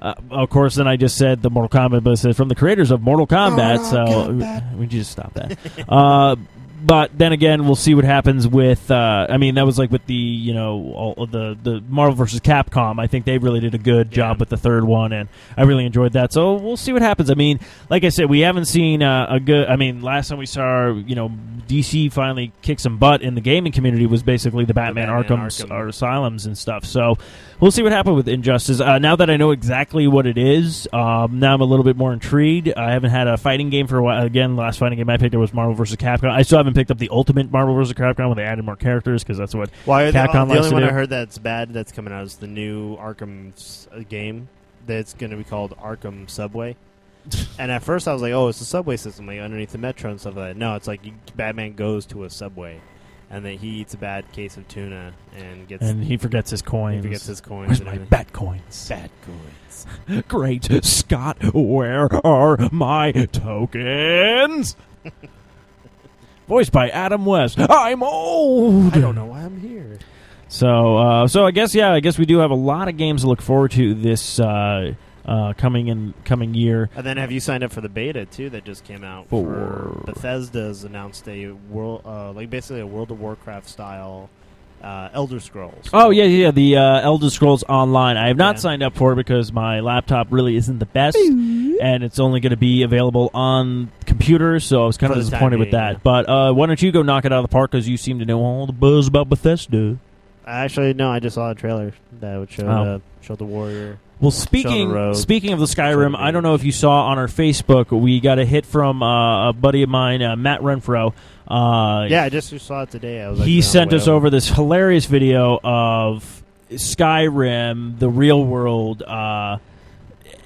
uh, of course, then I just said the Mortal Kombat, but it says from the creators of Mortal Kombat. so we just stop that. [LAUGHS] uh, but then again, we'll see what happens with. Uh, I mean, that was like with the you know all the the Marvel versus Capcom. I think they really did a good job with the third one, and I really enjoyed that. So we'll see what happens. I mean, like I said, we haven't seen uh, a good. I mean, last time we saw you know DC finally kick some butt in the gaming community was basically the Batman, Batman Arkham's Arkham. or asylums and stuff. So we'll see what happens with Injustice. Uh, now that I know exactly what it is, um, now I'm a little bit more intrigued. I haven't had a fighting game for a while. Again, last fighting game I picked up was Marvel versus Capcom. I still haven't picked up the Ultimate Marvel vs. Capcom when they added more characters because that's what. Why are the, Capcom the likes only one do. I heard that's bad that's coming out is the new Arkham uh, game that's going to be called Arkham Subway. [LAUGHS] and at first I was like, oh, it's a subway system like underneath the metro and stuff like that. No, it's like you, Batman goes to a subway and then he eats a bad case of tuna and gets And he forgets his coins. he forgets his coins. Where's my everything. bat coins? Bat coins. [LAUGHS] Great Scott, where are my tokens? [LAUGHS] Voiced by Adam West. I'm old. I don't know why I'm here. So, uh, so I guess yeah, I guess we do have a lot of games to look forward to this uh, uh, coming in coming year. And then have you signed up for the beta too that just came out? For For- Bethesda's announced a world, uh, like basically a World of Warcraft style uh, Elder Scrolls. Oh yeah, yeah, the uh, Elder Scrolls Online. I have not Yeah. signed up for it because my laptop really isn't the best, and it's only going to be available on computers. So I was kind of the disappointed with being, that. yeah. But uh, why don't you go knock it out of the park? Because you seem to know all the buzz about Bethesda. Actually, no. I just saw a trailer that would show Oh. uh, show the warrior. Well, speaking speaking of the Skyrim, I don't know if you saw on our Facebook, we got a hit from uh, a buddy of mine, uh, Matt Renfro. Uh, Yeah, I just saw it today. I was. he actually on sent us over this hilarious video of Skyrim, the real world.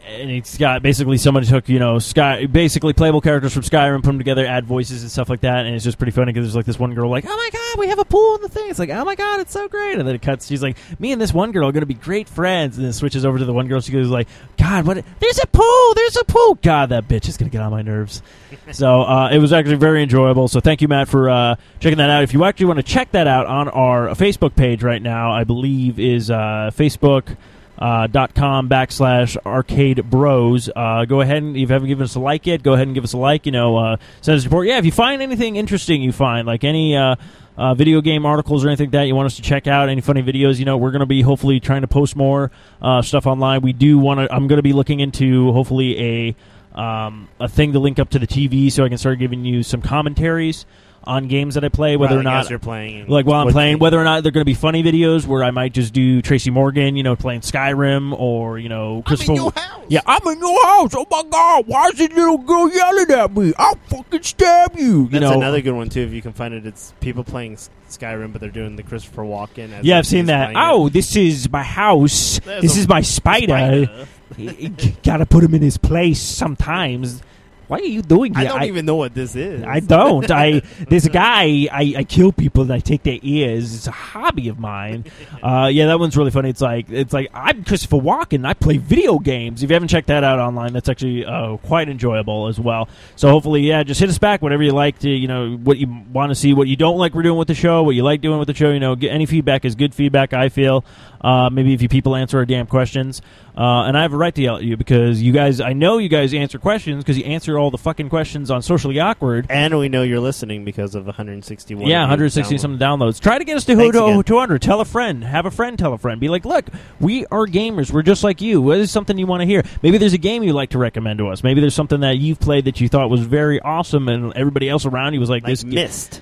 And it's got basically someone took you know Sky basically playable characters from Skyrim, put them together, add voices and stuff like that, and it's just pretty funny because there's like this one girl like, oh my god, we have a pool in the thing. It's like, oh my god, it's so great, and then it cuts. She's like, me and this one girl are going to be great friends, and then it switches over to the one girl. She goes like, God, what? There's a pool. There's a pool. God, that bitch is going to get on my nerves. [LAUGHS] so uh, it was actually very enjoyable. So thank you, Matt, for uh, checking that out. If you actually want to check that out on our Facebook page right now, I believe is uh, Facebook uh, dot com backslash arcade bros. Uh, go ahead and if you haven't given us a like yet, go ahead and give us a like. You know, uh, send us a report. Yeah, if you find anything interesting, you find like any. Uh, uh, video game articles or anything like that you want us to check out any funny videos you know we're going to be hopefully trying to post more uh, stuff online we do want to i'm going to be looking into hopefully a um, a thing to link up to the tv so i can start giving you some commentaries on games that I play, whether Right, or not you're playing, like while I'm playing, whether or not they're going to be funny videos where I might just do Tracy Morgan, you know, playing Skyrim, or you know, Christopher. house. Yeah, I'm in your house. Oh my god, why is this little girl yelling at me? I'll fucking stab you. You That's know, another good one too. If you can find it, it's people playing Skyrim, but they're doing the Christopher Walken. As yeah, I've seen that. playing oh, it. Oh, this is my house. There's this is my spider. Spider. [LAUGHS] Gotta put him in his place sometimes. Why are you doing that? I don't even know what this is. I don't. I [LAUGHS] this guy. I, I kill people and I take their ears. It's a hobby of mine. [LAUGHS] Uh, yeah, that one's really funny. It's like it's like I'm Christopher Walken. I play video games. If you haven't checked that out online, that's actually uh, quite enjoyable as well. So hopefully, yeah, just hit us back whatever you like to. You know what you want to see, what you don't like we're doing with the show, what you like doing with the show. You know, get, any feedback is good feedback. I feel. Uh, maybe if you people answer our damn questions, uh, and I have a right to yell at you because you guys. I know you guys answer questions because you answer all the fucking questions on socially awkward. and we know you're listening because of 161. Yeah, 160 download. something downloads. Try to get us to again. 200. Tell a friend. Have a friend tell a friend. Be like, look, we are gamers. We're just like you. What is something you want to hear? Maybe there's a game you'd like to recommend to us. Maybe there's something that you've played that you thought was very awesome, and everybody else around you was like, Like this. Myst,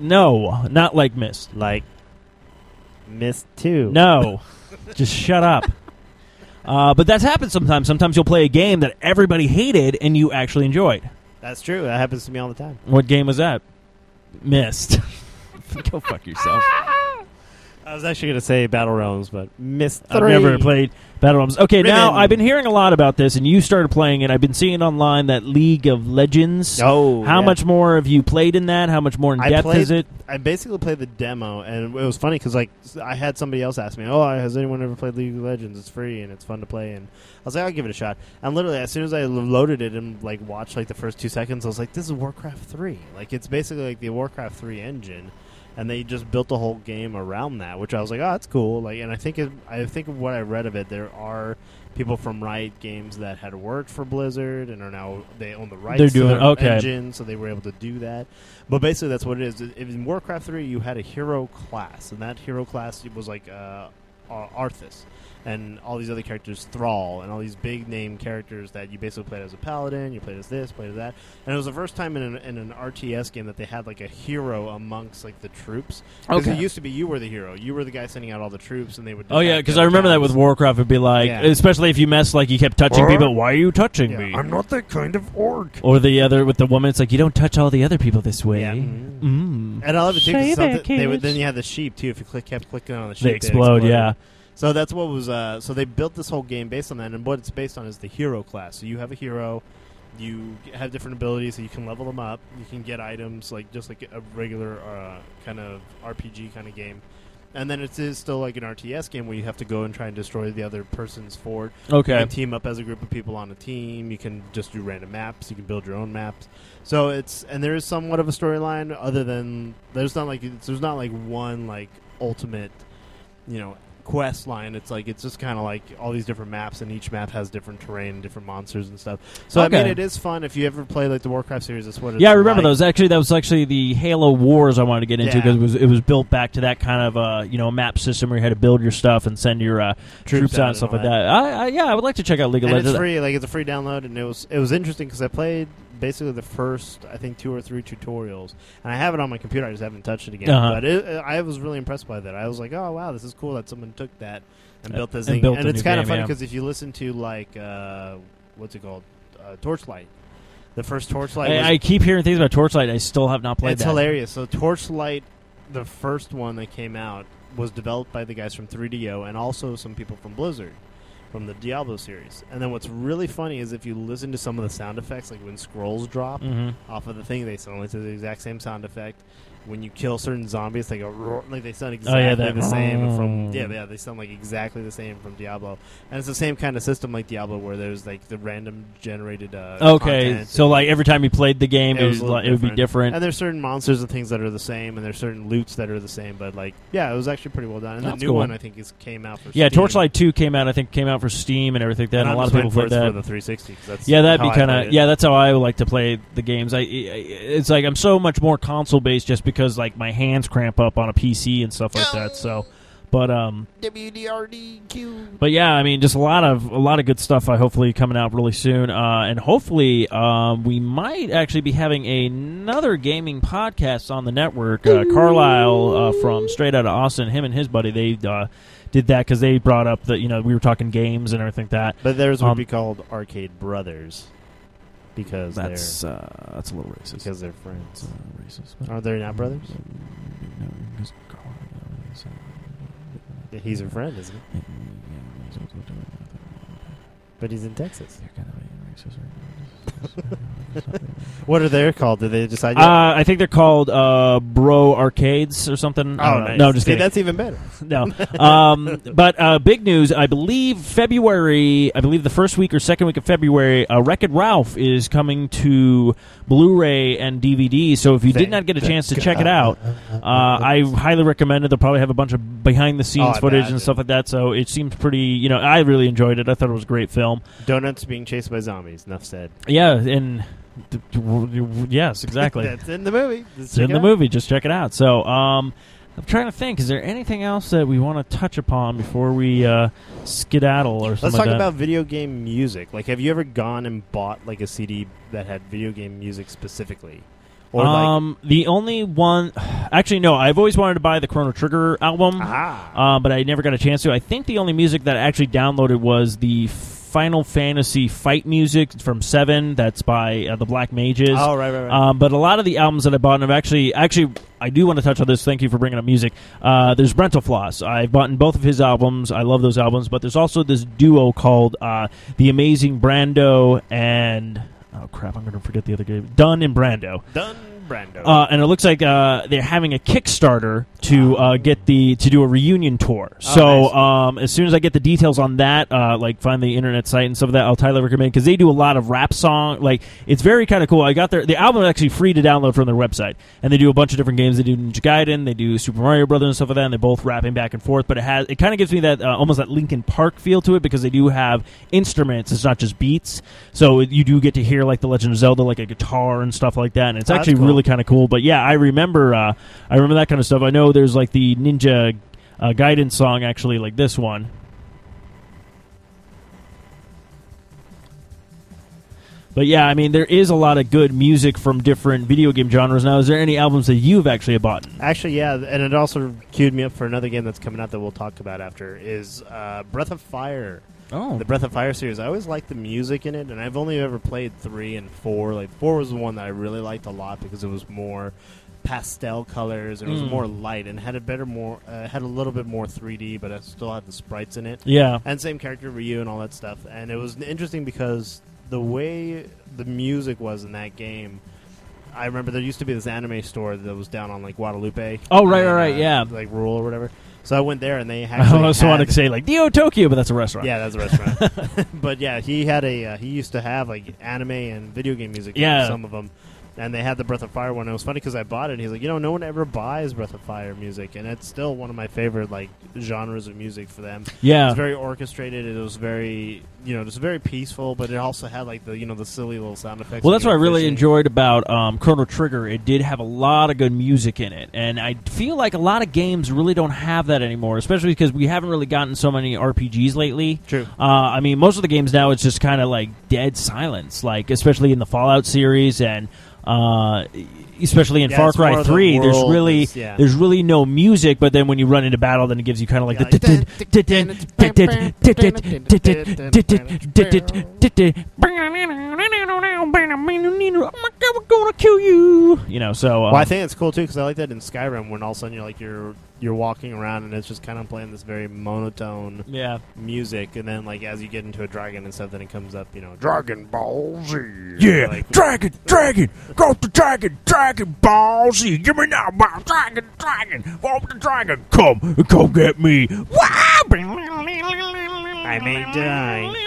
No, not like Myst. like Myst Two. No, just shut up. [LAUGHS] Uh, but that's happened sometimes. Sometimes you'll play a game that everybody hated and you actually enjoyed. that's true. That happens to me all the time. What game was that? Myst. [LAUGHS] Go fuck yourself. [LAUGHS] I was actually going to say Battle Realms, but Myst I've Three. never played Battle Realms. Okay, now Ribbon. I've been hearing a lot about this, and you started playing it. I've been seeing online that League of Legends. Oh, How yeah. much more have you played in that? How much more in I depth played- is it? I basically played the demo, and it was funny because like I had somebody else ask me, "Oh, has anyone ever played League of Legends? It's free and it's fun to play." And I was like, "I'll give it a shot." And literally, as soon as I loaded it and like watched like the first two seconds, I was like, "This is Warcraft three. Like it's basically like the Warcraft three engine." And they just built the whole game around that, which I was like, "Oh, that's cool." Like, and I think it, I think of what I read of it, there are people from Riot Games that had worked for Blizzard and are now they own the rights They're to doing- their okay. engine, so they were able to do that. But basically, that's what it is. In Warcraft 3, you had a hero class, and that hero class was like uh, Arthas, and all these other characters, Thrall, and all these big name characters that you basically played as a paladin, you played as this, played as that. And it was the first time in an, in an RTS game that they had like a hero amongst like the troops. Because Okay. it used to be you were the hero, you were the guy sending out all the troops, and they would. Oh yeah, because I other remember that with Warcraft. It'd be like, Yeah. especially if you mess like you kept touching What? people. Why are you touching Yeah, me? I'm not that kind of orc. or the other with the woman. It's like you don't touch all the other people this way. Yeah. Mm. And I love it too. 'cause Say that, something- they would, then you had the sheep too. If you click, kept clicking on the sheep, They they'd explode. Yeah. So that's what was. Uh, so they built this whole game based on that, and what it's based on is the hero class. So you have a hero, you have different abilities, so you can level them up. You can get items like just like a regular uh, kind of RPG kind of game. And then it is still like an RTS game where you have to go and try and destroy the other person's fort. You Okay. can team up as a group of people on a team. You can just do random maps. You can build your own maps. So it's and there is somewhat of a storyline. Other than there's not like it's, there's not like one like ultimate, you know, quest line. It's like it's just kind of like all these different maps, and each map has different terrain, and different monsters and stuff. So I mean, it is fun if you ever play like the Warcraft series. That's what. It's Yeah, I remember like. those. Actually, that was actually the Halo Wars I wanted to get into Yeah. because it was it was built back to that kind of uh, you know map system where you had to build your stuff and send your uh, troops, out and stuff all like that. I, I, yeah, I would like to check out League of and Legends. it's free. Like it's a free download, and it was it was interesting because I played basically the first I think two or three tutorials, and I have it on my computer. I just haven't touched it again. Uh-huh. But it, I was really impressed by that. I was like, oh wow, this is cool that someone took that and Uh, built this and thing. built and it's kind of funny yeah. because if you listen to like uh, what's it called, uh, Torchlight, the first Torchlight. I, I keep hearing things about Torchlight. I still have not played it's that. hilarious. So Torchlight, the first one that came out, was developed by the guys from 3DO and also some people from Blizzard. From the Diablo series. And then what's really funny is if you listen to some of the sound effects, like when scrolls drop Mhm. off of the thing, they sound like the exact same sound effect. When you kill certain zombies, they go roar, like they sound Oh, exactly yeah, that- the same from yeah, yeah, they sound like exactly the same from Diablo, and it's the same kind of system like Diablo, where there's like the random generated. Uh, Okay, so like every time you played the game, It it, was like, it would be different. And there's certain monsters and things that are the same, and there's certain loots that are the same. But like, yeah, it was actually pretty well done. And the new cool. one, I think, is came out for yeah, Steam. Torchlight Two came out. I think came out for Steam and everything. like That And and a lot of people played that. for the 360. 'cause that's Yeah, that'd be kind of yeah. That's how I like to play the games. I, I it's like I'm so much more console based just because like my hands cramp up on a PC and stuff like that. So, but um, WDRDQ. but yeah, I mean, just a lot of a lot of good stuff. I hopefully coming out really soon, uh, and hopefully um, we might actually be having another gaming podcast on the network. Uh, Carlisle uh, from Straight Outta Austin, him and his buddy, they uh, did that because they brought up that you know we were talking games and everything like that. But theirs would Um, be called Arcade Brothers because That's uh, that's a little they're racist. because they're friends. uh, racist. Are they not brothers? No, because Carlisle uh, Yeah, he's a friend, isn't he? yeah, he's also doing that. But he's in Texas. You're kind of being racist right now. [LAUGHS] What are they called? Did they decide? yet? Uh, I think they're called uh, Bro Arcades or something. Oh, nice. No, just See, kidding. that's even better. [LAUGHS] no. Um, but uh, big news. I believe February. I believe the first week or second week of February. Uh, Wreck-It Ralph is coming to Blu-ray and DVD. So if you did not get a chance to check it out, [LAUGHS] uh, I highly recommend it. They'll probably have a bunch of behind-the-scenes Oh, footage and stuff like that. So it seems pretty. You know, I really enjoyed it. I thought it was a great film. Donuts being chased by zombies. Enough said. Yeah, and d- yes, exactly. [LAUGHS] That's in the movie. Just It's in it the out. movie. Just check it out. So, um, I'm trying to think. Is there anything else that we want to touch upon before we uh, skedaddle or something Let's like talk that? about video game music. Like, have you ever gone and bought like a CD that had video game music specifically, or like um, the only one, [SIGHS] actually, no. I've always wanted to buy the Chrono Trigger album, ah, uh, but I never got a chance to. I think the only music that I actually downloaded was the Final Fantasy fight music from Seven. That's by uh, the Black Mages. oh right, right, right. Um, but a lot of the albums that I bought, and I've actually, actually, I do want to touch on this. Thank you for bringing up music. Uh, there's Brentalfloss. I've bought both of his albums. I love those albums. But there's also this duo called uh, The Amazing Brando and oh crap, I'm going to forget the other game. Dunn and Brando. Done, Brando. Uh, and it looks like uh, they're having a Kickstarter to uh, get the to do a reunion tour. So Oh, nice. um, as soon as I get the details on that, uh, like find the internet site and stuff of that, I'll highly recommend because they do a lot of rap song. Like it's very kind of cool. I got their the album is actually free to download from their website, and they do a bunch of different games. They do Ninja Gaiden, they do Super Mario Brothers and stuff like that, and they're both rapping back and forth. But it has it kind of gives me that uh, almost that Linkin Park feel to it because they do have instruments. It's not just beats, so it, you do get to hear like the Legend of Zelda, like a guitar and stuff like that, and it's Oh, actually cool. really kind of cool. But yeah, I remember uh, I remember that kind of stuff. I know there's like the Ninja uh, Gaiden song actually, like this one. But yeah, I mean, there is a lot of good music from different video game genres. Now, is there any albums that you've actually bought? Actually, yeah, and it also queued me up for another game that's coming out that we'll talk about after. Is uh, Breath of Fire. Oh, The Breath of Fire series. I always liked the music in it, and I've only ever played three and four. Like four was the one that I really liked a lot because it was more pastel colors and it was Mm. more light and had a better more uh, had a little bit more 3D, but it still had the sprites in it. yeah. And same character Ryu and all that stuff. And it was interesting because the way the music was in that game. I remember there used to be this anime store that was down on like Guadalupe. Oh, right, and, right, right, uh, yeah. like rural or whatever. So I went there and they [LAUGHS] had. I also wanted to say like Dio Tokyo, but that's a restaurant. yeah, that's a restaurant. [LAUGHS] [LAUGHS] but yeah, he had a uh, he used to have like anime and video game music. Yeah. some of them. And they had the Breath of Fire one. It was funny because I bought it. and He's like, you know, no one ever buys Breath of Fire music, and it's still one of my favorite like genres of music for them. yeah. It's very orchestrated. It was very, you know, just very peaceful. But it also had like the, you know, the silly little sound effects. Well, that's what I really fishing. enjoyed about um, Chrono Trigger. It did have a lot of good music in it, and I feel like a lot of games really don't have that anymore, especially because we haven't really gotten so many RPGs lately. True. Uh, I mean, most of the games now it's just kind of like dead silence, like especially in the Fallout series, and uh, especially in Yeah, Far Cry of the Three, there's really is- yeah. there's really no music, but then when you run into battle, then it gives you kind of like the. I'm gonna kill you. You know, so um, Well, I think it's cool too because I like that in Skyrim when all of a sudden you're like you're you're walking around and it's just kind of playing this very monotone yeah, music, and then like as you get into a dragon and stuff, then it comes up, you know, Dragon Ball Z. Yeah, Like- [LAUGHS] dragon, dragon, go to dragon, dragon ball Z. Give me now, my dragon, dragon, go the dragon, come, come get me. Wow! I may die.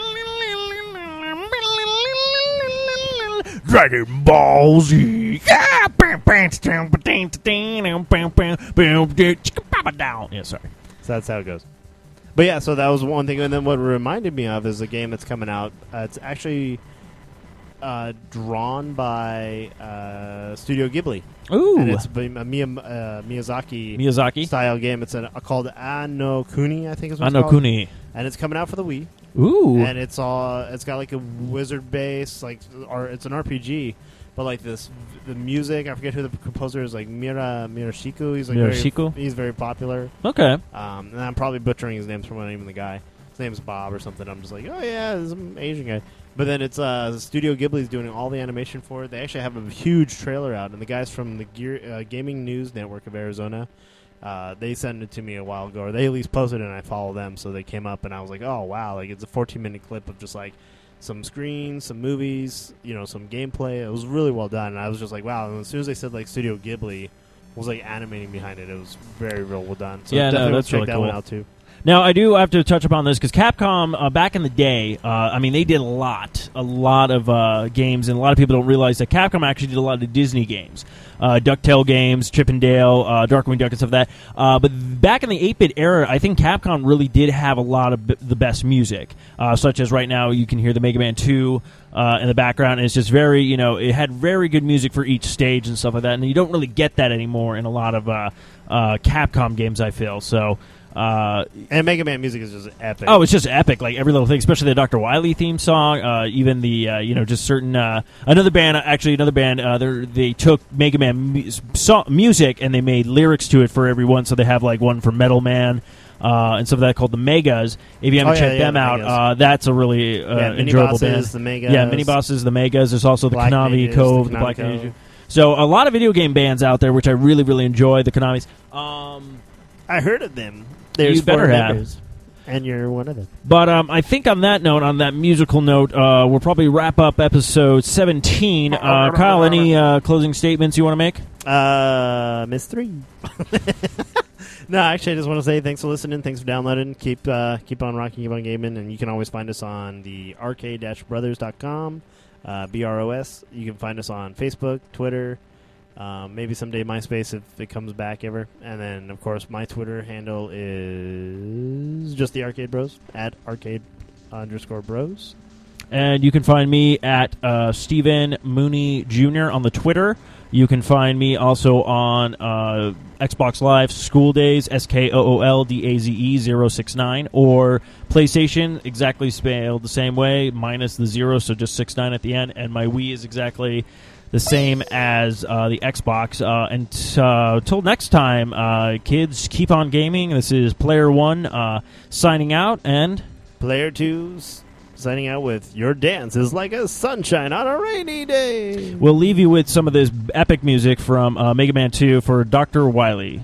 Dragon Ball Z. Yeah. Sorry. So that's how it goes. But yeah, so that was one thing, and then what reminded me of is a game that's coming out. Uh, it's actually uh, drawn by uh, Studio Ghibli, Ooh, and it's a uh, Miyazaki Miyazaki. style game. It's an, uh, called Ano Kuni, I think is what it's Ano called. Kuni. and it's coming out for the Wii. Ooh, and it's all it's got like a wizard base like or it's an RPG but like this the music I forget who the composer is like Mira Mirashiku he's like Mirashiku? very, he's very popular. Okay. um, and I'm probably butchering his name from my name of the guy. His name's Bob or something. I'm just like oh yeah this is an Asian guy. But then it's uh Studio Ghibli's doing all the animation for it. They actually have a huge trailer out and the guys from the Gear uh, Gaming News Network of Arizona uh, they sent it to me a while ago, or they at least posted it, and I follow them. So they came up, and I was like, "Oh wow!" Like it's a 14 minute clip of just like some screens, some movies, you know, some gameplay. It was really well done, and I was just like, "Wow!" And as soon as they said like Studio Ghibli was like animating behind it, it was very, real well done. So Yeah, no, definitely that's check really that cool. one out too. Now I do have to touch upon this because Capcom uh, back in the day, uh, I mean, they did a lot, a lot of uh, games, and a lot of people don't realize that Capcom actually did a lot of Disney games, uh, Ducktail games, Chip 'n Dale, uh, Darkwing Duck, and stuff like that. Uh, but back in the 8-bit era, I think Capcom really did have a lot of b- the best music, uh, such as right now you can hear the Mega Man 2 uh, in the background. And it's just very, you know, it had very good music for each stage and stuff like that, and you don't really get that anymore in a lot of Capcom games. I feel so. Uh, And Mega Man music is just epic. Oh, it's just epic! Like every little thing, especially the Dr. Wily theme song. Uh, even the uh, you know just certain uh, another band, actually another band. Uh, they they took Mega Man mu- so- music and they made lyrics to it for everyone. So they have like one for Metal Man. Uh, and stuff like that called the Megas. If you haven't Oh, checked yeah, them the out, uh, that's a really uh, yeah, enjoyable Bosses, band. the Megas. Yeah, mini bosses, the Megas. There's also the Black Konami Mages, Cove, the the, Black Cove. So a lot of video game bands out there, which I really really enjoy. The Konami's. Um, I heard of them. There's You better four have. members, and you're one of them. But um, I think on that note, on that musical note, uh, we'll probably wrap up episode 17. Uh, Kyle, any uh, closing statements you want to make? Uh, Miss [LAUGHS] Three. no, actually, I just want to say thanks for listening. Thanks for downloading. Keep uh, keep on rocking, keep on gaming, and you can always find us on the arcade-brothers.com, uh, BROS. You can find us on Facebook, Twitter, um, maybe someday MySpace if it comes back ever. And then, of course, my Twitter handle is just the Arcade Bros at arcade underscore bros. And you can find me at uh, Stephen Mooney Jr. on the Twitter. You can find me also on uh, Xbox Live Skool Daze, S K O O L D A Z E 069, or PlayStation, exactly spelled the same way, minus the zero, so just 69 at the end. And my Wii is exactly the same as uh, the Xbox. Uh, and uh, until next time, uh, kids, keep on gaming. This is Player One uh, signing out, and. Player 2's signing out with Your Dance is like a sunshine on a rainy day. We'll leave you with some of this epic music from uh, Mega Man 2 for Dr. Wily.